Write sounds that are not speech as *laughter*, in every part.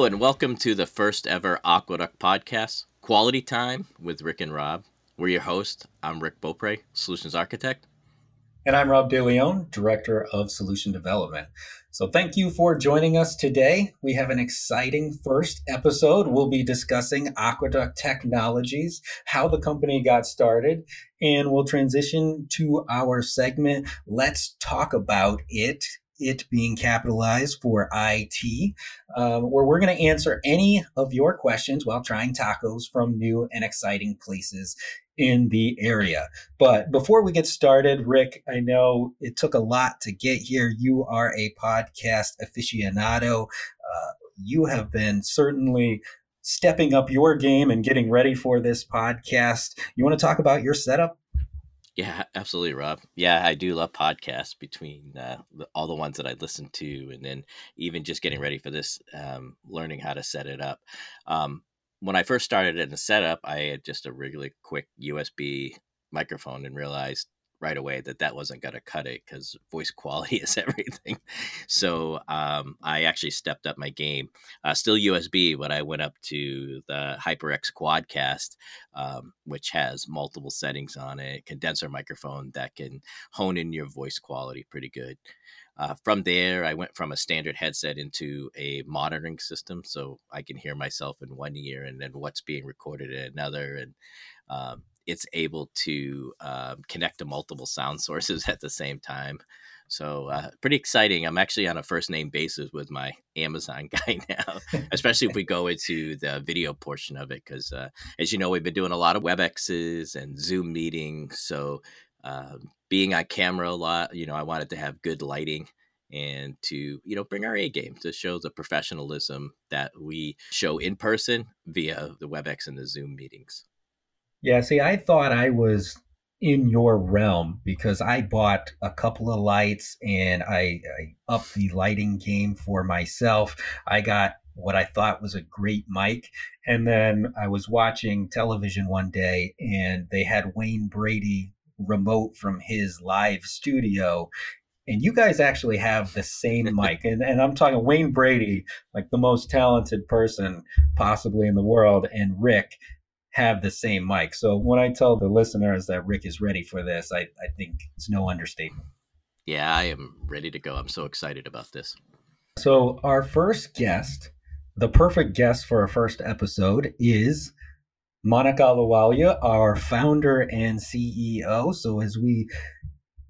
Hello, and welcome to the first ever Aqueduct podcast, Quality Time with Rick and Rob. We're your hosts. I'm Rick Beaupre, Solutions Architect. And I'm Rob DeLeon, Director of Solution Development. So thank you for joining us today. We have an exciting first episode. We'll be discussing Aqueduct Technologies, how the company got started, and we'll transition to our segment, Let's Talk About It it being capitalized for IT, um, where we're going to answer any of your questions while trying tacos from new and exciting places in the area. But before we get started, Rick, I know it took a lot to get here. You are a podcast aficionado. Uh, you have been certainly stepping up your game and getting ready for this podcast. You want to talk about your setup? Yeah, absolutely, Rob. Yeah, I do love podcasts between uh, all the ones that I listen to, and then even just getting ready for this, um, learning how to set it up. Um, when I first started in the setup, I had just a really quick USB microphone and realized right away that that wasn't going to cut it because voice *laughs* quality is everything. So um, I actually stepped up my game. Uh, still USB, but I went up to the HyperX Quadcast, um, which has multiple settings on it, condenser microphone that can hone in your voice quality pretty good. Uh, from there, I went from a standard headset into a monitoring system, so I can hear myself in one ear and then what's being recorded in another, and um, it's able to um, connect to multiple sound sources *laughs* at the same time. So uh, pretty exciting. I'm actually on a first name basis with my *laughs* Amazon guy *laughs* now, especially if we go into the video portion of it, because uh, as you know, we've been doing a lot of WebExes and Zoom meetings. So uh, being on camera a lot, you know, I wanted to have good lighting and to you know bring our A game to show the professionalism that we show in person via the WebEx and the Zoom meetings. Yeah, see, I thought I was in your realm because I bought a couple of lights and I, I upped the lighting game for myself. I got what I thought was a great mic. And then I was watching television one day and they had Wayne Brady remote from his live studio. And you guys actually have the same *laughs* mic. And, and I'm talking Wayne Brady, like the most talented person possibly in the world, and Rick have the same mic. So when I tell the listeners that Rick is ready for this, I, I think it's no understatement. Yeah, I am ready to go. I'm so excited about this. So, our first guest, the perfect guest for our first episode, is Monik Ahluwalia, our founder and CEO. So, as we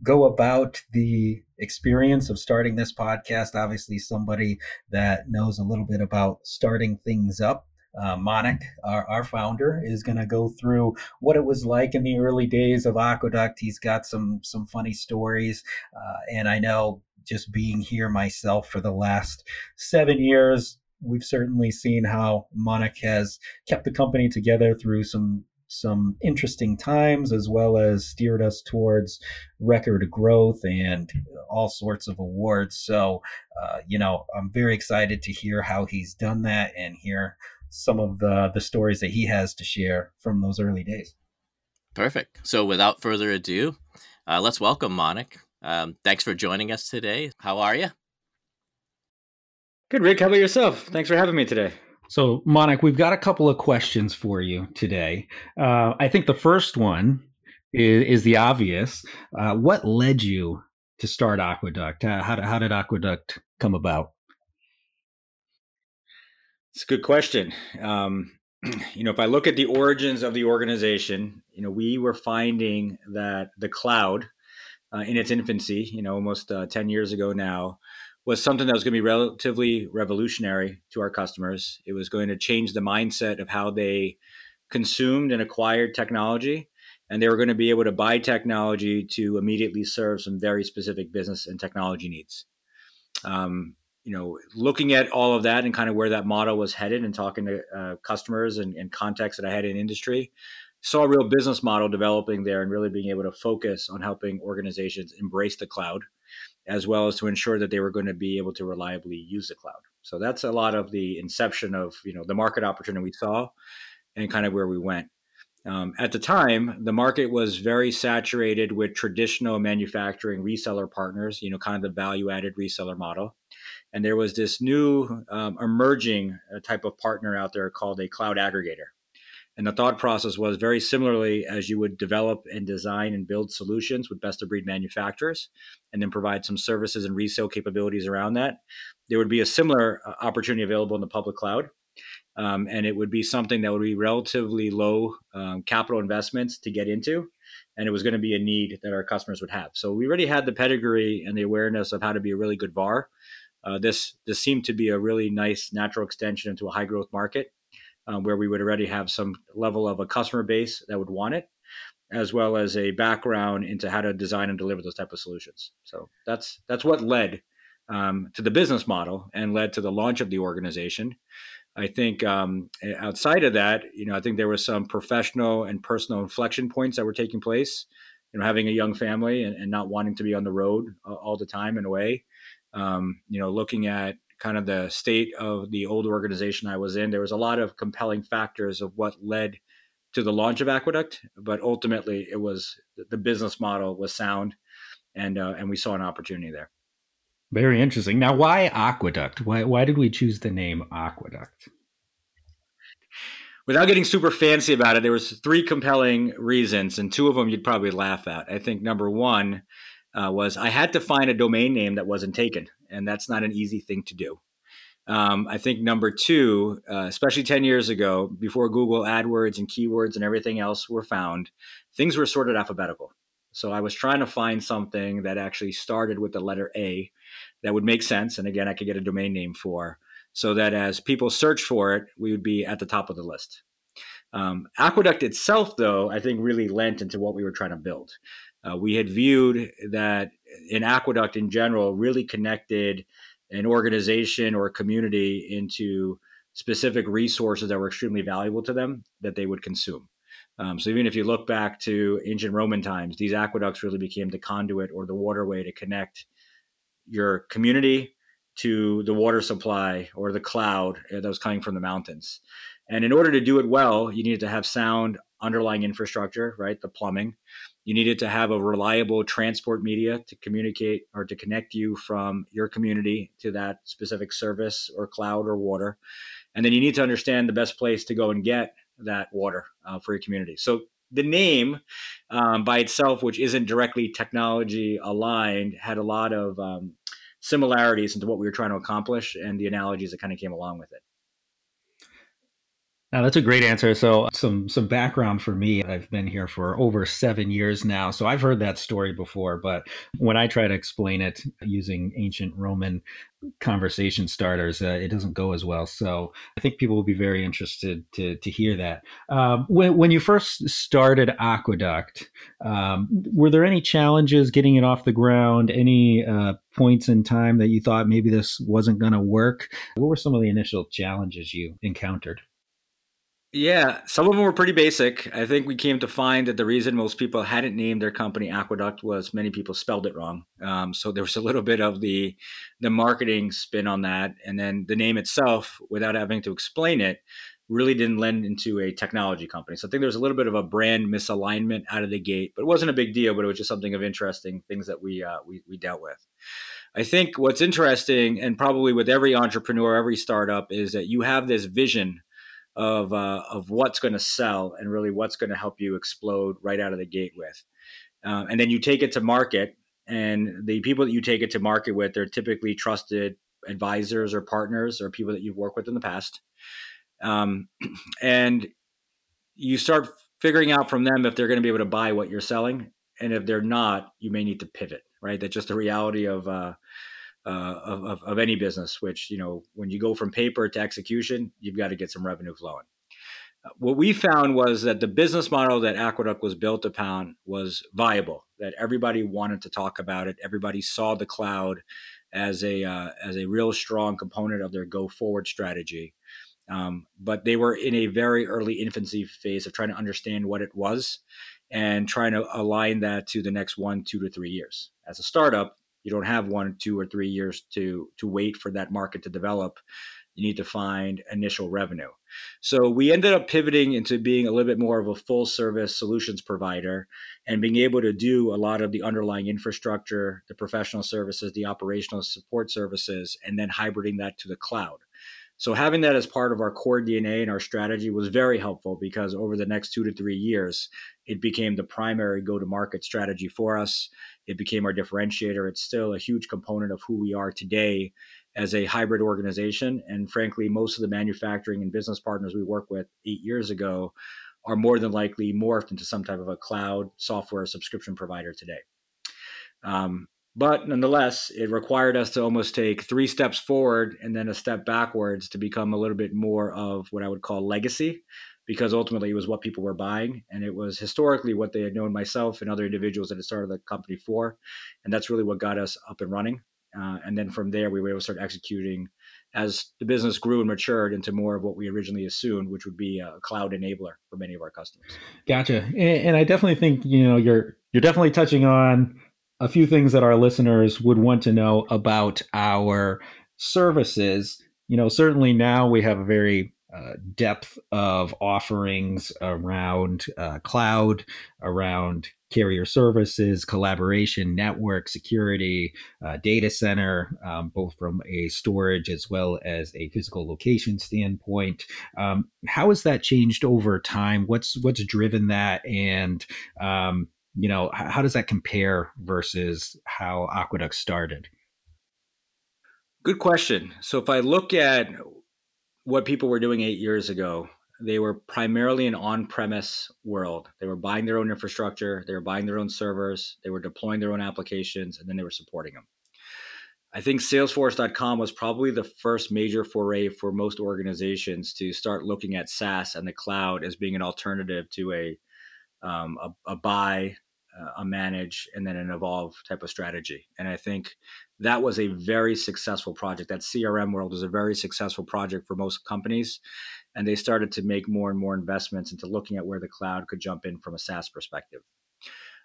go about the experience of starting this podcast, obviously, somebody that knows a little bit about starting things up uh, Monik, our, our founder, is going to go through what it was like in the early days of Aqueduct. He's got some some funny stories, uh, and I know just being here myself for the last seven years, we've certainly seen how Monik has kept the company together through some some interesting times as well as steered us towards record growth and all sorts of awards. So, uh, you know, I'm very excited to hear how he's done that and hear some of the the stories that he has to share from those early days. Perfect. So, without further ado, uh, let's welcome Monik. Um, thanks for joining us today. How are you? Good, Rick. How about yourself? Thanks for having me today. So, Monik, we've got a couple of questions for you today. Uh, I think the first one is, is the obvious. Uh, what led you to start Aqueduct? Uh, how, how did Aqueduct come about? It's a good question. Um, *clears throat* you know, if I look at the origins of the organization, you know, we were finding that the cloud uh, in its infancy, you know, almost uh, 10 years ago now, was something that was going to be relatively revolutionary to our customers. It was going to change the mindset of how they consumed and acquired technology. And they were going to be able to buy technology to immediately serve some very specific business and technology needs. Um, you know, looking at all of that and kind of where that model was headed and talking to uh, customers and, and contacts that I had in industry, saw a real business model developing there and really being able to focus on helping organizations embrace the cloud as well as to ensure that they were going to be able to reliably use the cloud. So that's a lot of the inception of, you know, the market opportunity we saw and kind of where we went. Um, at the time, the market was very saturated with traditional manufacturing reseller partners, you know, kind of the value added reseller model. And there was this new um, emerging uh, type of partner out there called a cloud aggregator. And the thought process was very similarly as you would develop and design and build solutions with best of breed manufacturers and then provide some services and resale capabilities around that. There would be a similar uh, opportunity available in the public cloud um, and it would be something that would be relatively low um, capital investments to get into and it was going to be a need that our customers would have so we already had the pedigree and the awareness of how to be a really good var uh, this this seemed to be a really nice natural extension into a high growth market um, where we would already have some level of a customer base that would want it as well as a background into how to design and deliver those type of solutions so that's that's what led um, to the business model and led to the launch of the organization I think um, outside of that, you know, I think there were some professional and personal inflection points that were taking place. You know, having a young family and, and not wanting to be on the road uh, all the time in a way. Um, you know, looking at kind of the state of the old organization I was in, there was a lot of compelling factors of what led to the launch of Aqueduct. But ultimately, it was the business model was sound, and uh, and we saw an opportunity there. Very interesting. Now, why aqueduct? Why why did we choose the name aqueduct? Without getting super fancy about it, there was three compelling reasons, and two of them you'd probably laugh at. I think number one uh, was I had to find a domain name that wasn't taken, and that's not an easy thing to do. Um, I think number two, uh, especially 10 years ago, before Google AdWords and keywords and everything else were found, things were sorted alphabetical. So I was trying to find something that actually started with the letter A that would make sense. And again, I could get a domain name for so that as people search for it, we would be at the top of the list. Um, Aqueduct itself, though, I think really lent into what we were trying to build. Uh, we had viewed that an aqueduct in general really connected an organization or a community into specific resources that were extremely valuable to them that they would consume. Um, so even if you look back to ancient Roman times, these aqueducts really became the conduit or the waterway to connect your community to the water supply or the cloud that was coming from the mountains. And in order to do it well, you needed to have sound underlying infrastructure, right? The plumbing. You needed to have a reliable transport media to communicate or to connect you from your community to that specific service or cloud or water. And then you need to understand the best place to go and get that water uh, for your community. So the name um, by itself, which isn't directly technology aligned, had a lot of um, similarities into what we were trying to accomplish and the analogies that kind of came along with it. Now that's a great answer. So some some background for me. I've been here for over seven years now, so I've heard that story before. But when I try to explain it using ancient Roman conversation starters, uh, it doesn't go as well. So I think people will be very interested to to hear that. Um, when when you first started Aqueduct, um, were there any challenges getting it off the ground? Any uh, points in time that you thought maybe this wasn't going to work? What were some of the initial challenges you encountered? Yeah, some of them were pretty basic. I think we came to find that the reason most people hadn't named their company Aqueduct was many people spelled it wrong. Um, so there was a little bit of the the marketing spin on that, and then the name itself, without having to explain it, really didn't lend into a technology company. So I think there was a little bit of a brand misalignment out of the gate, but it wasn't a big deal. But it was just something of interesting things that we uh, we, we dealt with. I think what's interesting, and probably with every entrepreneur, every startup, is that you have this vision of uh, of what's going to sell and really what's going to help you explode right out of the gate with. Uh, and then you take it to market, and the people that you take it to market with, they're typically trusted advisors or partners or people that you've worked with in the past. Um, *clears throat* and you start figuring out from them if they're going to be able to buy what you're selling, and if they're not, you may need to pivot. Right? That's just the reality of uh, uh, of, of, any business, which, you know, when you go from paper to execution, you've got to get some revenue flowing. Uh, what we found was that the business model that Aqueduct was built upon was viable, that everybody wanted to talk about it. Everybody saw the cloud as a, uh, as a real strong component of their go forward strategy. Um, but they were in a very early infancy phase of trying to understand what it was and trying to align that to the next one, two to three years. As a startup, you don't have one, two, or three years to to wait for that market to develop. you need to find initial revenue. So we ended up pivoting into being a little bit more of a full service solutions provider and being able to do a lot of the underlying infrastructure, the professional services, the operational support services, and then hybriding that to the cloud. So having that as part of our core DNA and our strategy was very helpful because over the next two to three years, it became the primary go-to-market strategy for us. It became our differentiator. It's still a huge component of who we are today as a hybrid organization. And frankly, most of the manufacturing and business partners we work with eight years ago are more than likely morphed into some type of a cloud software subscription provider today. Um, but nonetheless, it required us to almost take three steps forward and then a step backwards to become a little bit more of what I would call legacy, because ultimately it was what people were buying. And it was historically what they had known myself and other individuals that had started the company for. And that's really what got us up and running. Uh, and then from there, we were able to start executing as the business grew and matured into more of what we originally assumed, which would be a cloud enabler for many of our customers. Gotcha. And, and I definitely think you know you're you're definitely touching on a few things that our listeners would want to know about our services. You know, certainly now we have a very uh, depth of offerings around uh, cloud, around carrier services, collaboration, network security, uh, data center, um, both from a storage as well as a physical location standpoint. Um, how has that changed over time? What's what's driven that, and um, you know, how does that compare versus how Aqueduct started? Good question. So if I look at what people were doing eight years ago, they were primarily an on-premise world. They were buying their own infrastructure, they were buying their own servers, they were deploying their own applications, and then they were supporting them. I think Salesforce.com was probably the first major foray for most organizations to start looking at SaaS and the cloud as being an alternative to a um, a, a, buy, uh, a manage, and then an evolve type of strategy. And I think that was a very successful project. That CRM world was a very successful project for most companies. And they started to make more and more investments into looking at where the cloud could jump in from a SaaS perspective.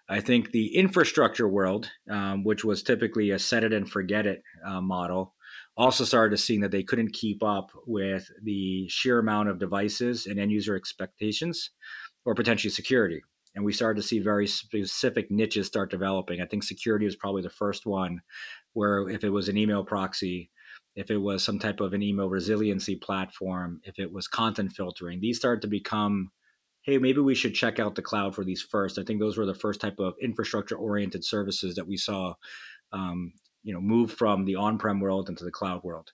I think the infrastructure world, um, which was typically a set it and forget it uh, model, also started to see that they couldn't keep up with the sheer amount of devices and end user expectations or potentially security. And we started to see very specific niches start developing. I think security was probably the first one where if it was an email proxy, if it was some type of an email resiliency platform, if it was content filtering, these started to become, hey, maybe we should check out the cloud for these first. I think those were the first type of infrastructure oriented services that we saw, um, you know, move from the on-prem world into the cloud world.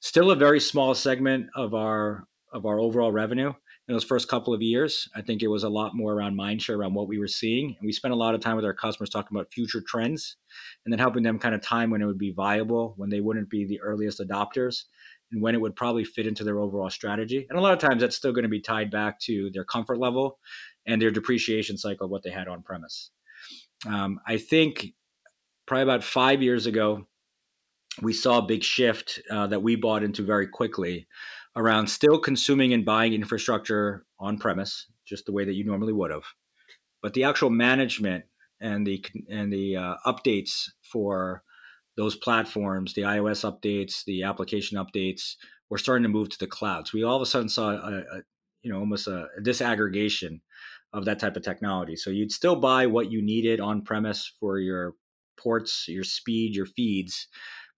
Still a very small segment of our of our overall revenue in those first couple of years. I think it was a lot more around mindshare around what we were seeing. And we spent a lot of time with our customers talking about future trends and then helping them kind of time when it would be viable, when they wouldn't be the earliest adopters, and when it would probably fit into their overall strategy. And a lot of times that's still going to be tied back to their comfort level and their depreciation cycle, of what they had on premise. Um, I think probably about five years ago, we saw a big shift uh, that we bought into very quickly around still consuming and buying infrastructure on premise, just the way that you normally would have, but the actual management and the and the uh, updates for those platforms, the iOS updates, the application updates, were starting to move to the clouds. So we all of a sudden saw a, a you know almost a, a disaggregation of that type of technology. So you'd still buy what you needed on premise for your ports, your speed, your feeds,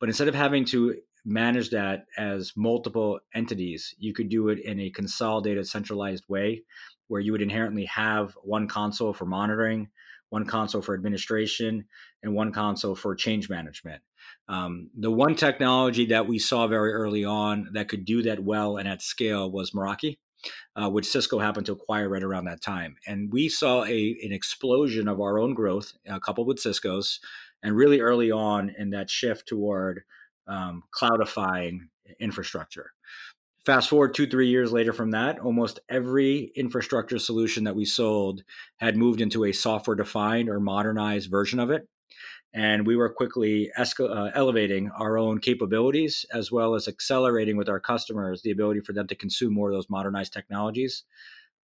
but instead of having to manage that as multiple entities. You could do it in a consolidated, centralized way where you would inherently have one console for monitoring, one console for administration, and one console for change management. Um, the one technology that we saw very early on that could do that well and at scale was Meraki. Uh, which Cisco happened to acquire right around that time. And we saw a, an explosion of our own growth, uh, coupled with Cisco's, and really early on in that shift toward um, cloudifying infrastructure. Fast forward two, three years later from that, almost every infrastructure solution that we sold had moved into a software defined or modernized version of it. And we were quickly escal- uh, elevating our own capabilities as well as accelerating with our customers the ability for them to consume more of those modernized technologies.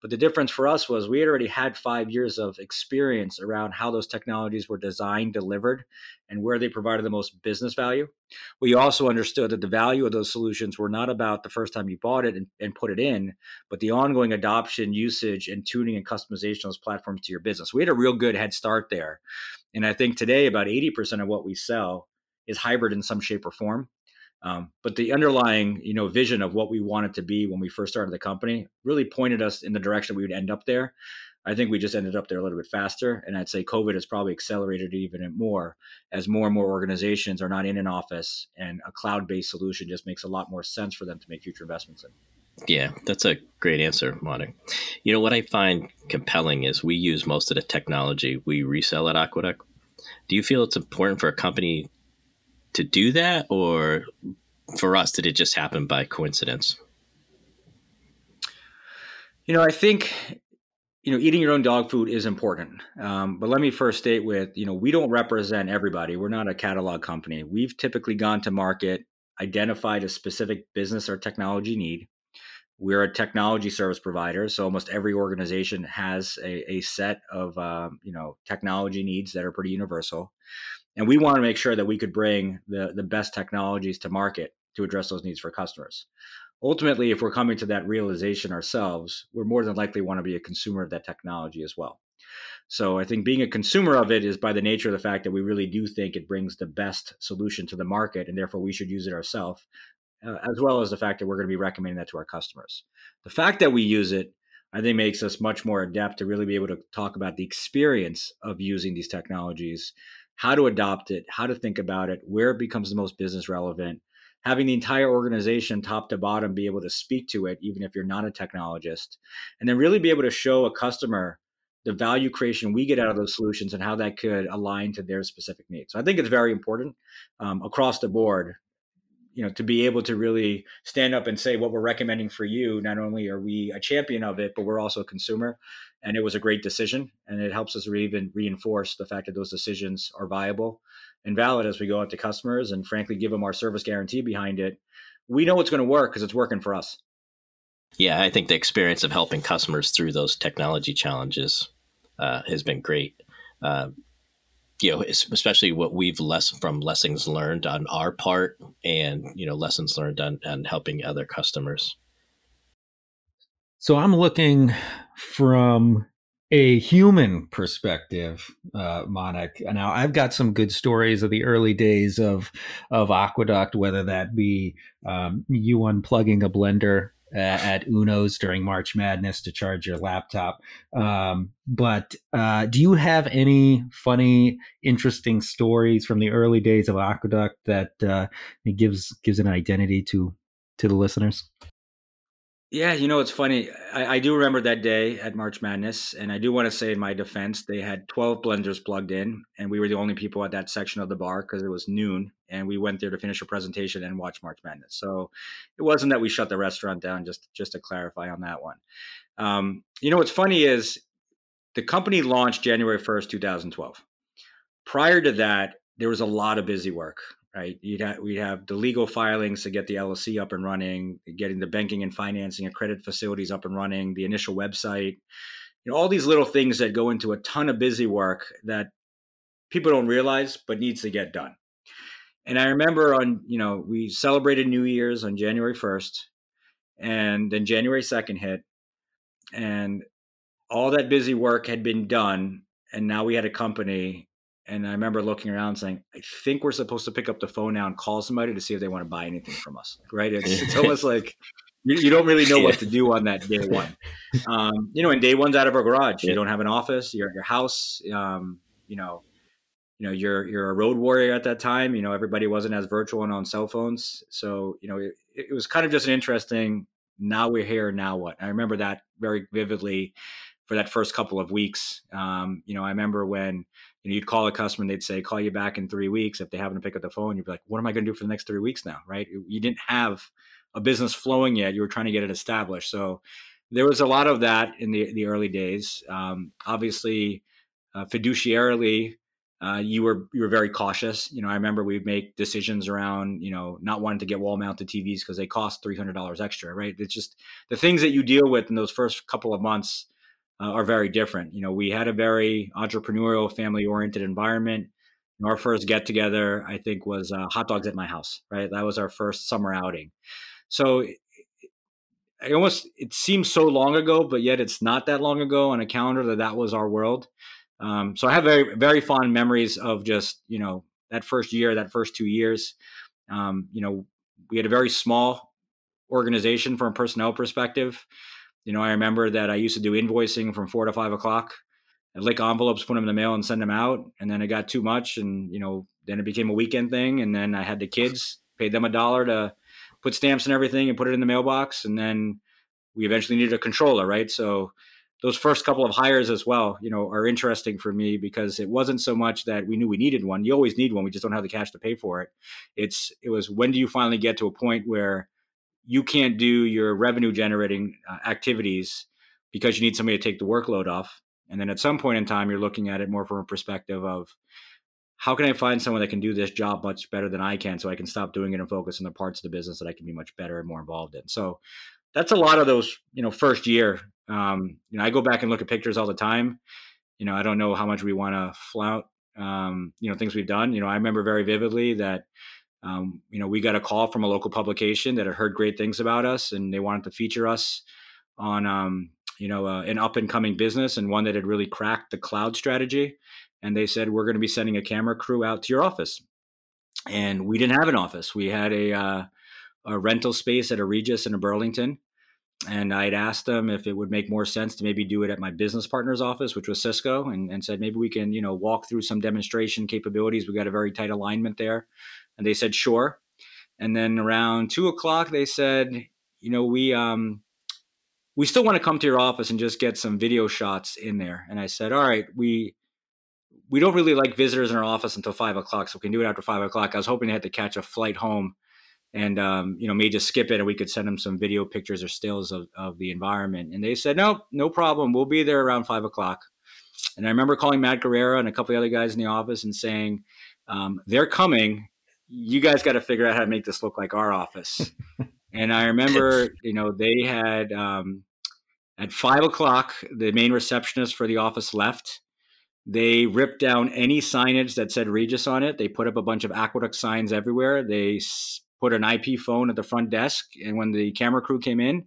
But the difference for us was we had already had five years of experience around how those technologies were designed, delivered, and where they provided the most business value. We also understood that the value of those solutions were not about the first time you bought it and, and put it in, but the ongoing adoption, usage, and tuning and customization of those platforms to your business. We had a real good head start there. And I think today about 80% of what we sell is hybrid in some shape or form. Um, but the underlying, you know, vision of what we wanted to be when we first started the company really pointed us in the direction we would end up there. I think we just ended up there a little bit faster, and I'd say COVID has probably accelerated even more as more and more organizations are not in an office, and a cloud-based solution just makes a lot more sense for them to make future investments in. Yeah, that's a great answer, Monik. You know what I find compelling is we use most of the technology we resell at Aqueduct. Do you feel it's important for a company to do that, or for us, did it just happen by coincidence? You know, I think you know eating your own dog food is important. Um, but let me first state with you know we don't represent everybody. We're not a catalog company. We've typically gone to market, identified a specific business or technology need. We're a technology service provider, so almost every organization has a, a set of um, you know technology needs that are pretty universal and we want to make sure that we could bring the the best technologies to market to address those needs for customers. Ultimately if we're coming to that realization ourselves we're more than likely want to be a consumer of that technology as well. So i think being a consumer of it is by the nature of the fact that we really do think it brings the best solution to the market and therefore we should use it ourselves uh, as well as the fact that we're going to be recommending that to our customers. The fact that we use it I think makes us much more adept to really be able to talk about the experience of using these technologies how to adopt it, how to think about it, where it becomes the most business relevant, having the entire organization top to bottom be able to speak to it, even if you're not a technologist, and then really be able to show a customer the value creation we get out of those solutions and how that could align to their specific needs. So I think it's very important um, across the board you know to be able to really stand up and say what we're recommending for you not only are we a champion of it but we're also a consumer and it was a great decision and it helps us even reinforce the fact that those decisions are viable and valid as we go out to customers and frankly give them our service guarantee behind it. We know it's going to work because it's working for us. Yeah i think the experience of helping customers through those technology challenges uh, has been great. Uh, you know, especially what we've less from lessons learned on our part and, you know, lessons learned on, on helping other customers. So I'm looking from a human perspective, uh. Now I've got some good stories of the early days of of Aqueduct, whether that be um, you unplugging a blender uh, at Uno's during March Madness to charge your laptop. Um, but uh, do you have any funny, interesting stories from the early days of Aqueduct that uh, gives gives an identity to to the listeners? Yeah, you know, it's funny. I, I, do remember that day at March Madness, and I do want to say in my defense, they had 12 blenders plugged in, and we were the only people at that section of the bar because it was noon, and we went there to finish a presentation and watch March Madness. So it wasn't that we shut the restaurant down. Just just to clarify on that one. Um, you know, what's funny is the company launched January 1st, 2012. Prior to that, there was a lot of busy work right? You'd have, we'd have the legal filings to get the LLC up and running, getting the banking and financing and credit facilities up and running, the initial website, you know, all these little things that go into a ton of busy work that people don't realize but needs to get done. And I remember on, you know, we celebrated New Year's on January 1st, and then January 2nd hit, and all that busy work had been done. And now we had a company and I remember looking around saying, I think we're supposed to pick up the phone now and call somebody to see if they want to buy anything from us. Right. It's, it's *laughs* almost like you, you, don't really know what to do on that day one. *laughs* Um, you know, and day one's out of our garage. You don't have an office, you're at your house. Um, you know, you know, you're, you're a road warrior at that time. You know, everybody wasn't as virtual and on cell phones. So, you know, it, it was kind of just an interesting, now we're here, now what? I remember that very vividly for that first couple of weeks. Um, you know, I remember when, you know, you'd call a customer and they'd say, call you back in three weeks. If they happen to pick up the phone, you'd be like, what am I going to do for the next three weeks now? Right. You didn't have a business flowing yet. You were trying to get it established. So there was a lot of that in the, the early days. Um, obviously, uh, fiduciarily, uh, you were you were very cautious. You know, I remember we'd make decisions around you know not wanting to get wall mounted TVs because they cost three hundred dollars extra, right? It's just the things that you deal with in those first couple of months uh, are very different. You know, we had a very entrepreneurial, family oriented environment. Our first get together, I think, was uh, hot dogs at my house. Right, that was our first summer outing. So I almost it seems so long ago, but yet it's not that long ago on a calendar that that was our world. Um, so I have very very fond memories of just you know that first year, that first two years. Um, you know, we had a very small organization from a personnel perspective. You know, I remember that I used to do invoicing from four to five o'clock. I'd lick envelopes, put them in the mail, and send them out. And then it got too much, and you know, then it became a weekend thing. And then I had the *laughs* kids, paid them a dollar to put stamps and everything, and put it in the mailbox. And then we eventually needed a controller, right? So those first couple of hires as well, you know, are interesting for me because it wasn't so much that we knew we needed one. You always need one. We just don't have the cash to pay for it. It's it was when do you finally get to a point where you can't do your revenue generating uh, activities because you need somebody to take the workload off. And then at some point in time, you're looking at it more from a perspective of how can I find someone that can do this job much better than I can so I can stop doing it and focus on the parts of the business that I can be much better and more involved in. So that's a lot of those, you know, first year um, you know, I go back and look at pictures all the time. You know, I don't know how much we want to flout, um, you know, things we've done. You know, I remember very vividly that, um, you know, we got a call from a local publication that had heard great things about us and they wanted to feature us on, um, you know, uh, an up and coming business and one that had really cracked the cloud strategy. And they said, we're going to be sending a camera crew out to your office. And we didn't have an office. We had a, uh, a rental space at a Regus in a Burlington and I'd asked them if it would make more sense to maybe do it at my business partner's office, which was Cisco, and, and said maybe we can, you know, walk through some demonstration capabilities. We got a very tight alignment there, and they said sure. And then around two o'clock, they said, you know, we um, we still want to come to your office and just get some video shots in there. And I said, all right, we we don't really like visitors in our office until five o'clock, so we can do it after five o'clock. I was hoping I had to catch a flight home and um, you know may just skip it and we could send them some video pictures or stills of, of the environment and they said no no problem we'll be there around five o'clock and i remember calling matt guerrero and a couple of other guys in the office and saying um, they're coming you guys got to figure out how to make this look like our office *laughs* and i remember you know they had um, at five o'clock the main receptionist for the office left they ripped down any signage that said Regus on it. They put up a bunch of aqueduct signs everywhere. They put an IP phone at the front desk, and when the camera crew came in,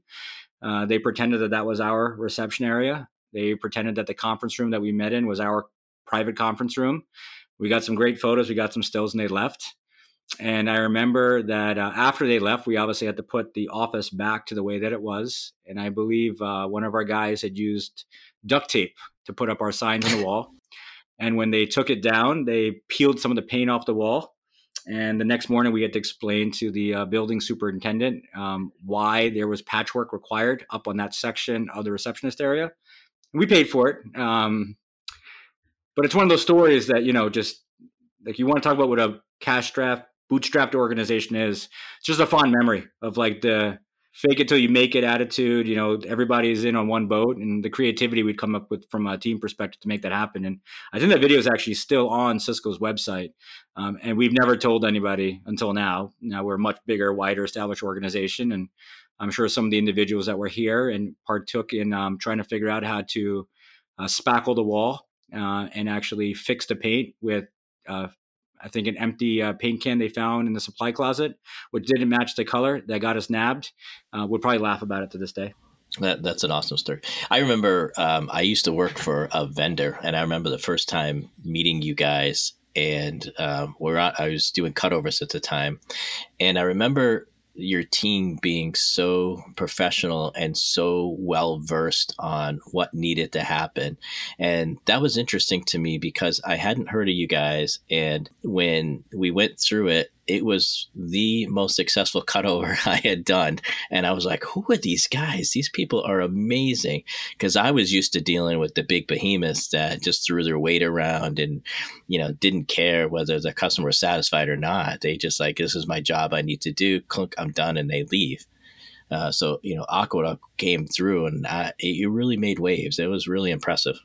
uh, they pretended that that was our reception area. They pretended that the conference room that we met in was our private conference room. We got some great photos, we got some stills, and they left. And I remember that uh, after they left, we obviously had to put the office back to the way that it was. And I believe uh, one of our guys had used duct tape to put up our signs on the wall. And when they took it down, they peeled some of the paint off the wall and the next morning, we had to explain to the uh, building superintendent um, why there was patchwork required up on that section of the receptionist area. We paid for it. Um, but it's one of those stories that, you know, just like you want to talk about what a cash draft, bootstrapped organization is. It's just a fond memory of like the fake it till you make it attitude. You know, everybody's in on one boat, and the creativity we'd come up with from a team perspective to make that happen. And I think that video is actually still on Cisco's website, um, and we've never told anybody until now. Now we're a much bigger, wider, established organization, and I'm sure some of the individuals that were here and partook in um, trying to figure out how to uh, spackle the wall uh, and actually fix the paint with uh, I think an empty uh, paint can they found in the supply closet, which didn't match the color that got us nabbed. Uh, would probably laugh about it to this day. That, that's an awesome story. I remember um, I used to work for a vendor, and I remember the first time meeting you guys, and um, we're I was doing cutovers at the time, and I remember your team being so professional and so well versed on what needed to happen. And that was interesting to me because I hadn't heard of you guys. And when we went through it, it was the most successful *laughs* cutover *laughs* I had done. And I was like, who are these guys? These people are amazing. Because I was used to dealing with the big behemoths that just threw their weight around and, you know, didn't care whether the customer was satisfied or not. They just like, this is my job I need to do. Clunk, I'm done. And they leave. Uh, so, you know, Aqueduct came through and I, it really made waves. It was really impressive.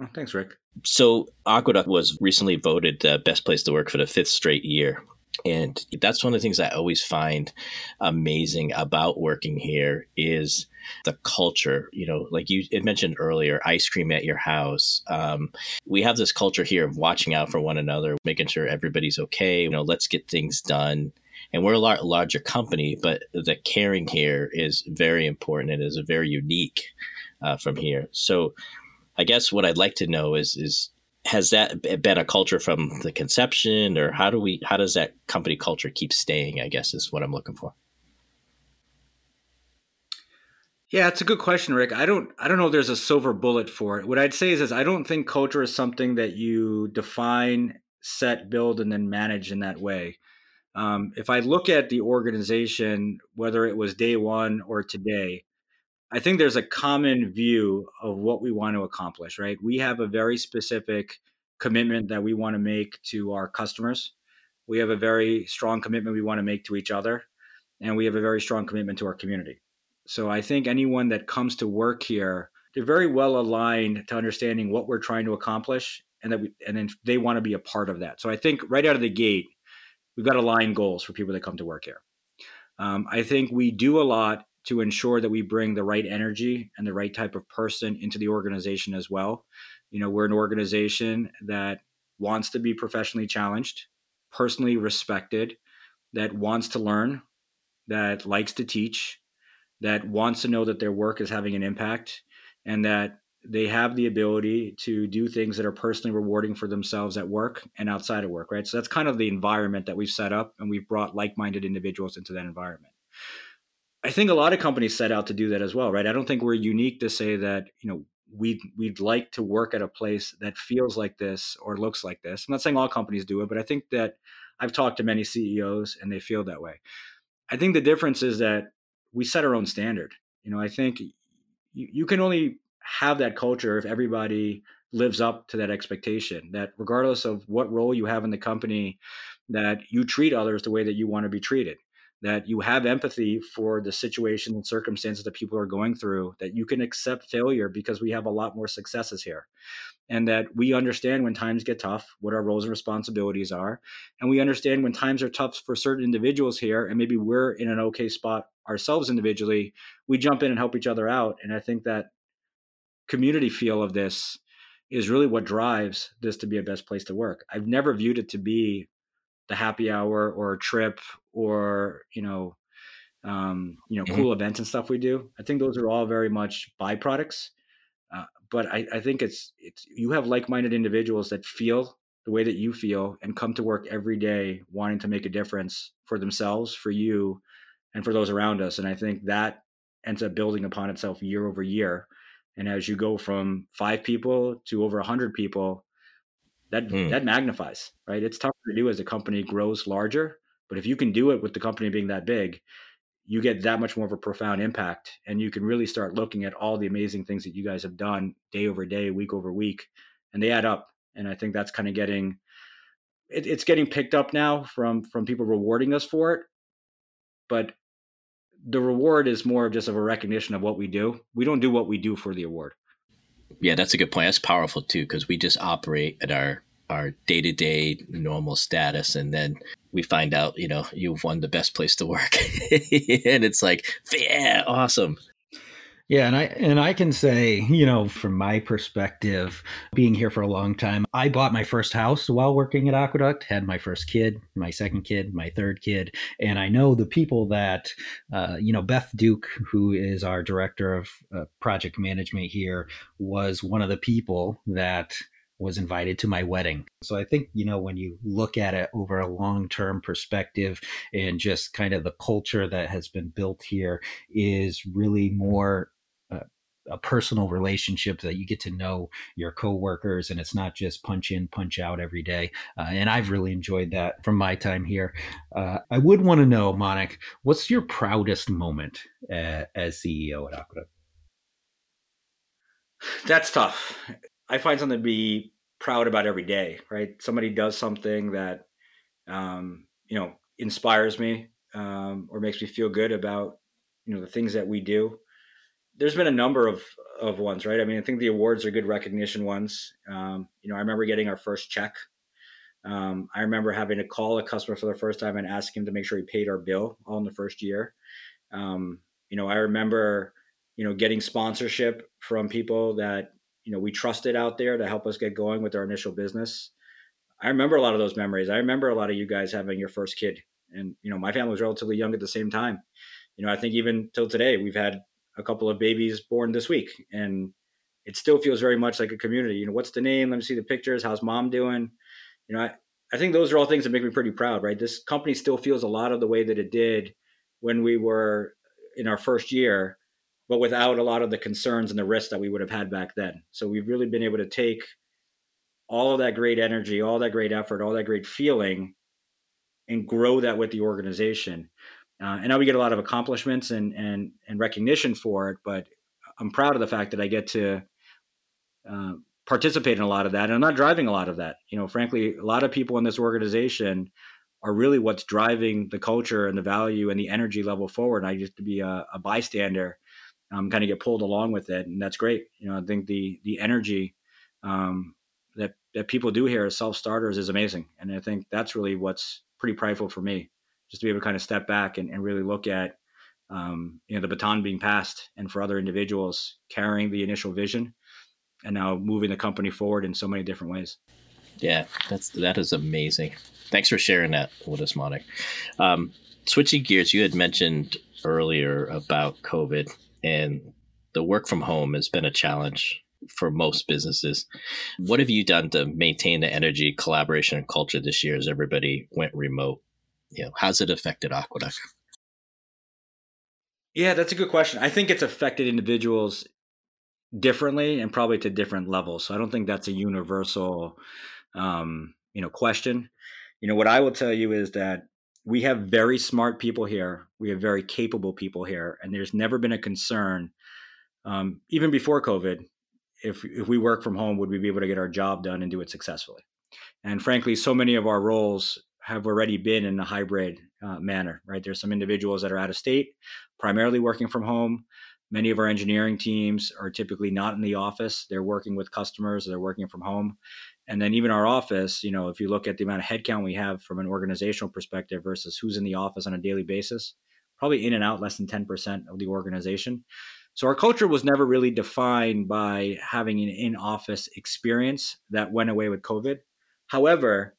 Oh, thanks, Rick. So, Aqueduct was recently voted the best place to work for the fifth straight year. And that's one of the things I always find amazing about working here is the culture. You know, like you mentioned earlier, ice cream at your house. Um, we have this culture here of watching out for one another, making sure everybody's okay. You know, let's get things done. And we're a lar- larger company, but the caring here is very important and is very unique uh, from here. So, I guess what I'd like to know is is has that been a culture from the conception or how do we how does that company culture keep staying i guess is what i'm looking for. Yeah it's a good question rick. I don't i don't know if there's a silver bullet for it. What i'd say is, is i don't think culture is something that you define set build and then manage in that way. Um, if i look at the organization whether it was day one or today I think there's a common view of what we want to accomplish, right? We have a very specific commitment that we want to make to our customers. We have a very strong commitment we want to make to each other, and we have a very strong commitment to our community. So I think anyone that comes to work here, they're very well aligned to understanding what we're trying to accomplish, and that we, and then they want to be a part of that. So I think right out of the gate, we've got aligned goals for people that come to work here. Um, I think we do a lot to ensure that we bring the right energy and the right type of person into the organization as well. You know, we're an organization that wants to be professionally challenged, personally respected, that wants to learn, that likes to teach, that wants to know that their work is having an impact, and that they have the ability to do things that are personally rewarding for themselves at work and outside of work, right? So that's kind of the environment that we've set up, and we've brought like minded individuals into that environment. I think a lot of companies set out to do that as well, right? I don't think we're unique to say that, you know, we'd we'd like to work at a place that feels like this or looks like this. I'm not saying all companies do it, but I think that I've talked to many CEOs and they feel that way. I think the difference is that we set our own standard. You know, I think you, you can only have that culture if everybody lives up to that expectation that regardless of what role you have in the company that you treat others the way that you want to be treated that you have empathy for the situation and circumstances that people are going through, that you can accept failure because we have a lot more successes here. And that we understand when times get tough, what our roles and responsibilities are. And we understand when times are tough for certain individuals here, and maybe we're in an okay spot ourselves individually, we jump in and help each other out. And I think that community feel of this is really what drives this to be a best place to work. I've never viewed it to be the happy hour or a trip or you know um, you know mm-hmm. cool events and stuff we do i think those are all very much byproducts uh, but I, I think it's it's you have like-minded individuals that feel the way that you feel and come to work every day wanting to make a difference for themselves for you and for those around us and i think that ends up building upon itself year over year and as you go from five people to over 100 people that mm. that magnifies, right? It's tougher to do as a company grows larger, but if you can do it with the company being that big, you get that much more of a profound impact, and you can really start looking at all the amazing things that you guys have done day over day, week over week, and they add up. And I think that's kind of getting it, it's getting picked up now from from people rewarding us for it, but the reward is more of just of a recognition of what we do. We don't do what we do for the award. Yeah, that's a good point. That's powerful too because we just operate at our our day to day normal status, and then we find out, you know, you've won the best place to work, *laughs* and it's like, yeah, awesome. Yeah, and I and I can say, you know, from my perspective, being here for a long time, I bought my first house while working at Aqueduct, had my first kid, my second kid, my third kid, and I know the people that, uh, you know, Beth Duke, who is our director of uh, project management here, was one of the people that was invited to my wedding. So I think, you know, when you look at it over a long term perspective and just kind of the culture that has been built here is really more a personal relationship that you get to know your coworkers and it's not just punch in punch out every day. Uh, and i've really enjoyed that from my time here. Uh, i would want to know monik what's your proudest moment uh, as ceo at aqueduct? That's tough i find something to be proud about every day right somebody does something that um, you know inspires me um, or makes me feel good about you know the things that we do there's been a number of of ones, right? I mean, I think the awards are good recognition ones. Um, you know, I remember getting our first check. Um, I remember having to call a customer for the first time and ask him to make sure he paid our bill all in the first year. Um, you know, I remember, you know, getting sponsorship from people that you know we trusted out there to help us get going with our initial business. I remember a lot of those memories. I remember a lot of you guys having your first kid, and you know, my family was relatively young at the same time. You know, I think even till today, we've had a couple of babies born this week, and it still feels very much like a community. You know, what's the name? Let me see the pictures. How's mom doing? You know, I, I think those are all things that make me pretty proud, right? This company still feels a lot of the way that it did when we were in our first year, but without a lot of the concerns and the risks that we would have had back then. So we've really been able to take all of that great energy, all that great effort, all that great feeling, and grow that with the organization. Uh, and now we get a lot of accomplishments and and and recognition for it. But I'm proud of the fact that I get to uh, participate in a lot of that, and I'm not driving a lot of that. You know, frankly, a lot of people in this organization are really what's driving the culture and the value and the energy level forward. And I just to be a, a bystander, um, kind of get pulled along with it, and that's great. You know, I think the the energy um, that that people do here as self starters is amazing, and I think that's really what's pretty prideful for me just to be able to kind of step back and, and really look at um, you know the baton being passed and for other individuals carrying the initial vision and now moving the company forward in so many different ways. Yeah that's that is amazing. Thanks for sharing that with us monik um, switching gears you had mentioned earlier about covid and the work from home has been a challenge for most businesses what have you done to maintain the energy collaboration and culture this year as everybody went remote you know, how's it affected Aqueduct? Yeah, that's a good question. I think it's affected individuals differently and probably to different levels. So I don't think that's a universal, um, you know, question. You know, what I will tell you is that we have very smart people here. We have very capable people here, and there's never been a concern, um, even before COVID, if if we work from home, would we be able to get our job done and do it successfully? And frankly, so many of our roles have already been in a hybrid uh, manner, right? There's some individuals that are out of state, primarily working from home. Many of our engineering teams are typically not in the office. They're working with customers, they're working from home. And then even our office, you know, if you look at the amount of headcount we have from an organizational perspective versus who's in the office on a daily basis, probably in and out less than 10% of the organization. So our culture was never really defined by having an in-office experience that went away with COVID. However,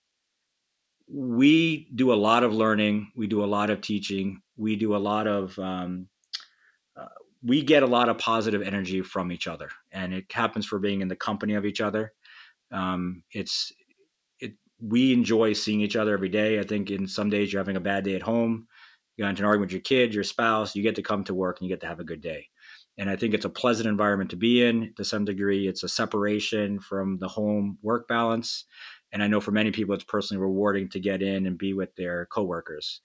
we do a lot of learning we do a lot of teaching we do a lot of um, uh, we get a lot of positive energy from each other and it happens for being in the company of each other um, it's it we enjoy seeing each other every day i think in some days you're having a bad day at home you got into an argument with your kid your spouse you get to come to work and you get to have a good day and i think it's a pleasant environment to be in to some degree it's a separation from the home work balance and I know for many people, it's personally rewarding to get in and be with their coworkers.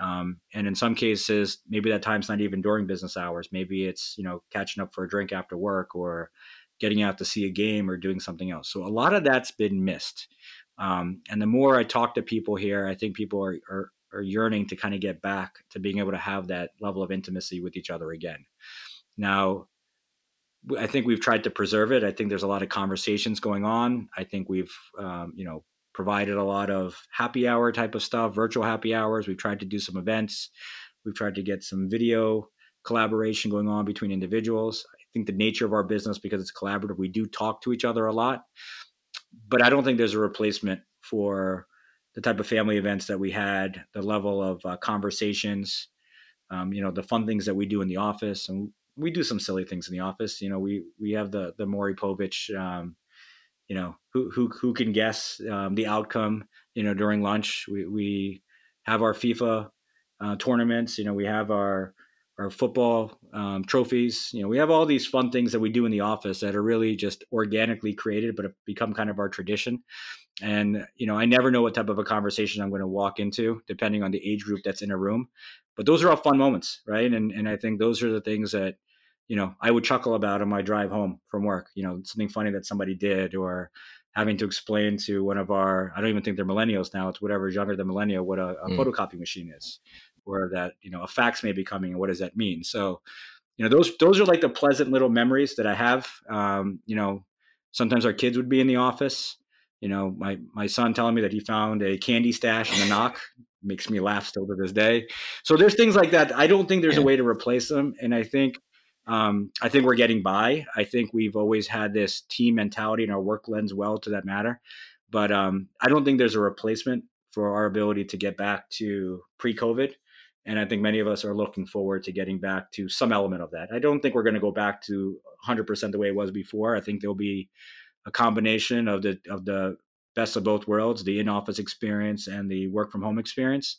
Um, and in some cases, maybe that time's not even during business hours. Maybe it's you know catching up for a drink after work or getting out to see a game or doing something else. So a lot of that's been missed. Um, and the more I talk to people here, I think people are, are, are yearning to kind of get back to being able to have that level of intimacy with each other again. Now, I think we've tried to preserve it. I think there's a lot of conversations going on. I think we've, um, you know, provided a lot of happy hour type of stuff, virtual happy hours. We've tried to do some events. We've tried to get some video collaboration going on between individuals. Think the nature of our business, because it's collaborative, we do talk to each other a lot. But I don't think there's a replacement for the type of family events that we had, the level of uh, conversations, um, you know, the fun things that we do in the office. And we do some silly things in the office. You know, we we have the the Maury Povich, um, you know, who who who can guess um, the outcome. You know, during lunch, we we have our FIFA uh, tournaments. You know, we have our our football um, trophies. You know, we have all these fun things that we do in the office that are really just organically created, but have become kind of our tradition. And you know, I never know what type of a conversation I'm going to walk into, depending on the age group that's in a room. But those are all fun moments, right? And and I think those are the things that you know, I would chuckle about on my drive home from work, you know, something funny that somebody did or having to explain to one of our, I don't even think they're millennials now, it's whatever is younger than millennial, what a, a mm. photocopy machine is or that, you know, a fax may be coming and what does that mean? So, you know, those those are like the pleasant little memories that I have. Um, you know, sometimes our kids would be in the office. You know, my my son telling me that he found a candy stash in the NOC makes me laugh still to this day. So there's things like that. I don't think there's a way to replace them, and I think um, I think we're getting by. I think we've always had this team mentality and our work lends well to that matter. But um, I don't think there's a replacement for our ability to get back to pre-COVID. And I think many of us are looking forward to getting back to some element of that. I don't think we're going to go back to 100% the way it was before. I think there'll be a combination of the of the best of both worlds, the in-office experience and the work from home experience.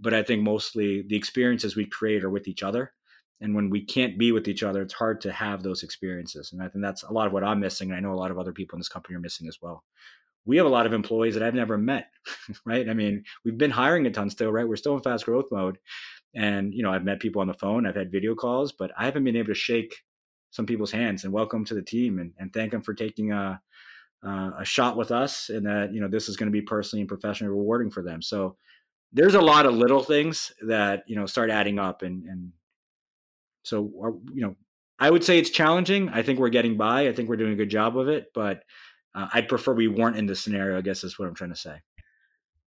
But I think mostly the experiences we create are with each other. And when we can't be with each other, it's hard to have those experiences. And I think that's a lot of what I'm missing. And I know a lot of other people in this company are missing as well we have a lot of employees that I've never met, *laughs* right? I mean, we've been hiring a ton still, right? We're still in fast growth mode. And, you know, I've met people on the phone, I've had video calls, but I haven't been able to shake some people's hands and welcome to the team and, and thank them for taking a, a shot with us and that, you know, this is going to be personally and professionally rewarding for them. So there's a lot of little things that, you know, start adding up. And, and so, our, you know, I would say it's challenging. I think we're getting by. I think we're doing a good job of it, but uh, I'd prefer we weren't in this scenario. I guess is what I'm trying to say.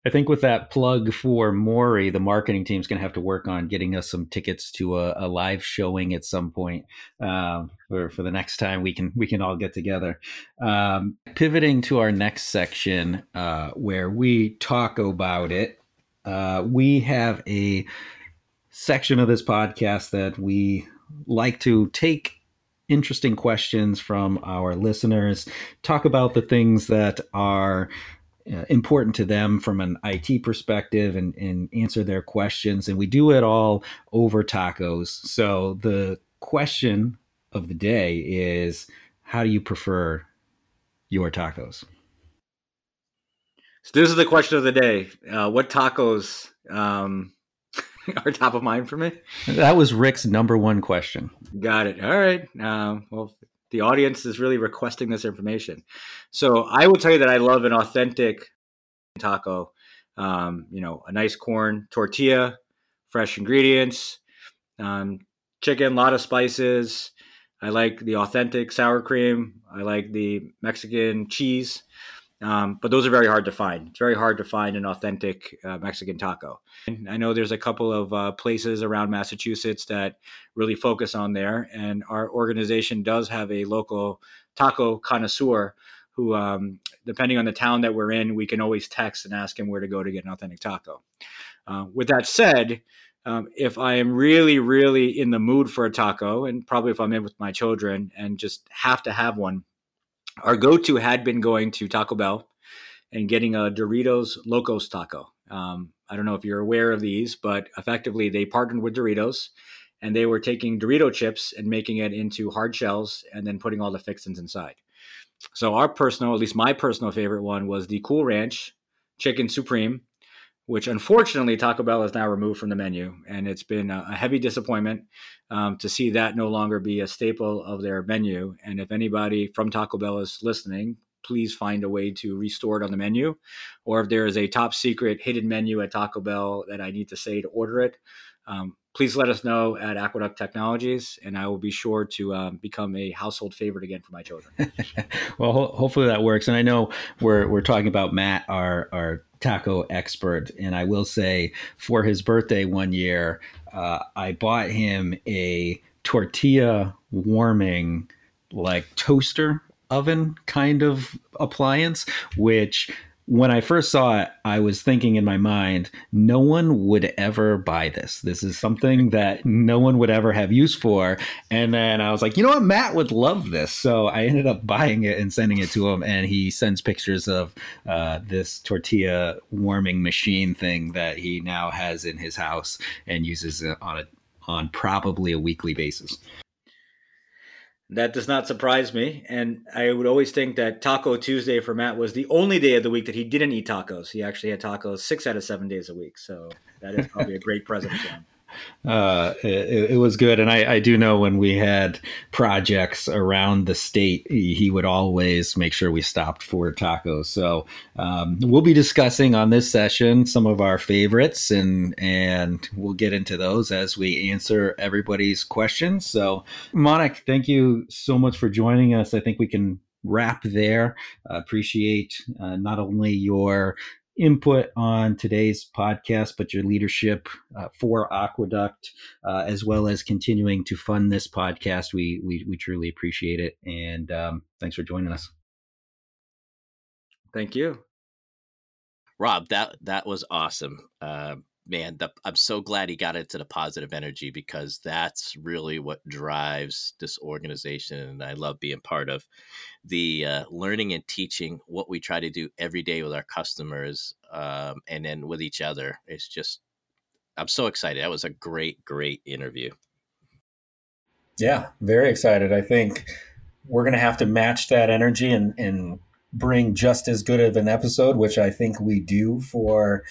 I think with that plug for Maury, the marketing team's going to have to work on getting us some tickets to a, a live showing at some point um, for, for the next time we can we can all get together. Um, pivoting to our next section uh, where we talk about it, uh, we have a section of this podcast that we like to take interesting questions from our listeners, talk about the things that are uh, important to them from an IT perspective and, and answer their questions. And we do it all over tacos. So the question of the day is how do you prefer your tacos? So this is the question of the day. Uh, what tacos um, *laughs* are top of mind for me. That was Rick's number one question. Got it. All right. Um, well, the audience is really requesting this information. So I will tell you that I love an authentic taco. Um, you know, a nice corn tortilla, fresh ingredients, um, chicken, a lot of spices. I like the authentic sour cream. I like the Mexican cheese. Um, but those are very hard to find. It's very hard to find an authentic uh, Mexican taco. And I know there's a couple of uh, places around Massachusetts that really focus on there, and our organization does have a local taco connoisseur who, um, depending on the town that we're in, we can always text and ask him where to go to get an authentic taco. Uh, with that said, um, if I am really, really in the mood for a taco, and probably if I'm in with my children and just have to have one, our go-to had been going to Taco Bell and getting a Doritos Locos taco. Um, I don't know if you're aware of these, but effectively they partnered with Doritos and they were taking Dorito chips and making it into hard shells and then putting all the fixins inside. So our personal, at least my personal favorite one was the Cool Ranch Chicken Supreme which unfortunately Taco Bell has now removed from the menu, and it's been a, heavy disappointment um, to see that no longer be a staple of their menu. And if anybody from Taco Bell is listening, please find a way to restore it on the menu, or if there is a top secret hidden menu at Taco Bell that I need to say to order it. Um, please let us know at Aqueduct Technologies, and I will be sure to um, become a household favorite again for my children. *laughs* well, ho- hopefully that works. And I know we're we're talking about Matt, our our taco expert. And I will say, for his birthday one year, uh, I bought him a tortilla warming, like toaster oven kind of appliance, which when I first saw it, I was thinking in my mind, no one would ever buy this. This is something that no one would ever have use for. And then I was like, you know what? Matt would love this. So I ended up buying it and sending it to him. And he sends pictures of uh, this tortilla warming machine thing that he now has in his house and uses it on a on probably a weekly basis. That does not surprise me. And I would always think that Taco Tuesday for Matt was the only day of the week that he didn't eat tacos. He actually had tacos six out of seven days a week. So that is probably a great present for him. Uh, it, it, was good. And I, I, do know when we had projects around the state, he, he would always make sure we stopped for tacos. So um, we'll be discussing on this session some of our favorites, and and we'll get into those as we answer everybody's questions. So, Monik, thank you so much for joining us. I think we can wrap there. Uh, appreciate uh, not only your input on today's podcast, but your leadership uh, for Aqueduct, uh, as well as continuing to fund this podcast. We we, we truly appreciate it, and um, thanks for joining us. Thank you, Rob. That that was awesome. Uh, man, the, I'm so glad he got into the positive energy because that's really what drives this organization. And I love being part of the uh, learning and teaching what we try to do every day with our customers um, and then with each other. It's just, I'm so excited. That was a great, great interview. Yeah, very excited. I think we're going to have to match that energy and, and bring just as good of an episode, which I think we do for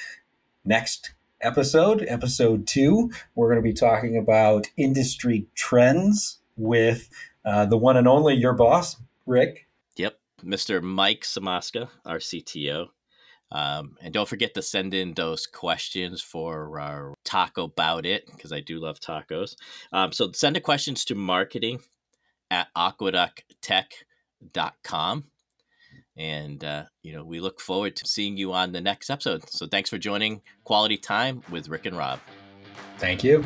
next episode, episode two. We're going to be talking about industry trends with uh, the one and only your boss, Rick. Yep, Mr. Mike Samaska, our CTO. Um, and don't forget to send in those questions for our taco about it because I do love tacos. Um, so send the questions to marketing at aqueducttech.com. And, uh, you know, we look forward to seeing you on the next episode. So thanks for joining Quality Time with Rick and Rob. Thank you.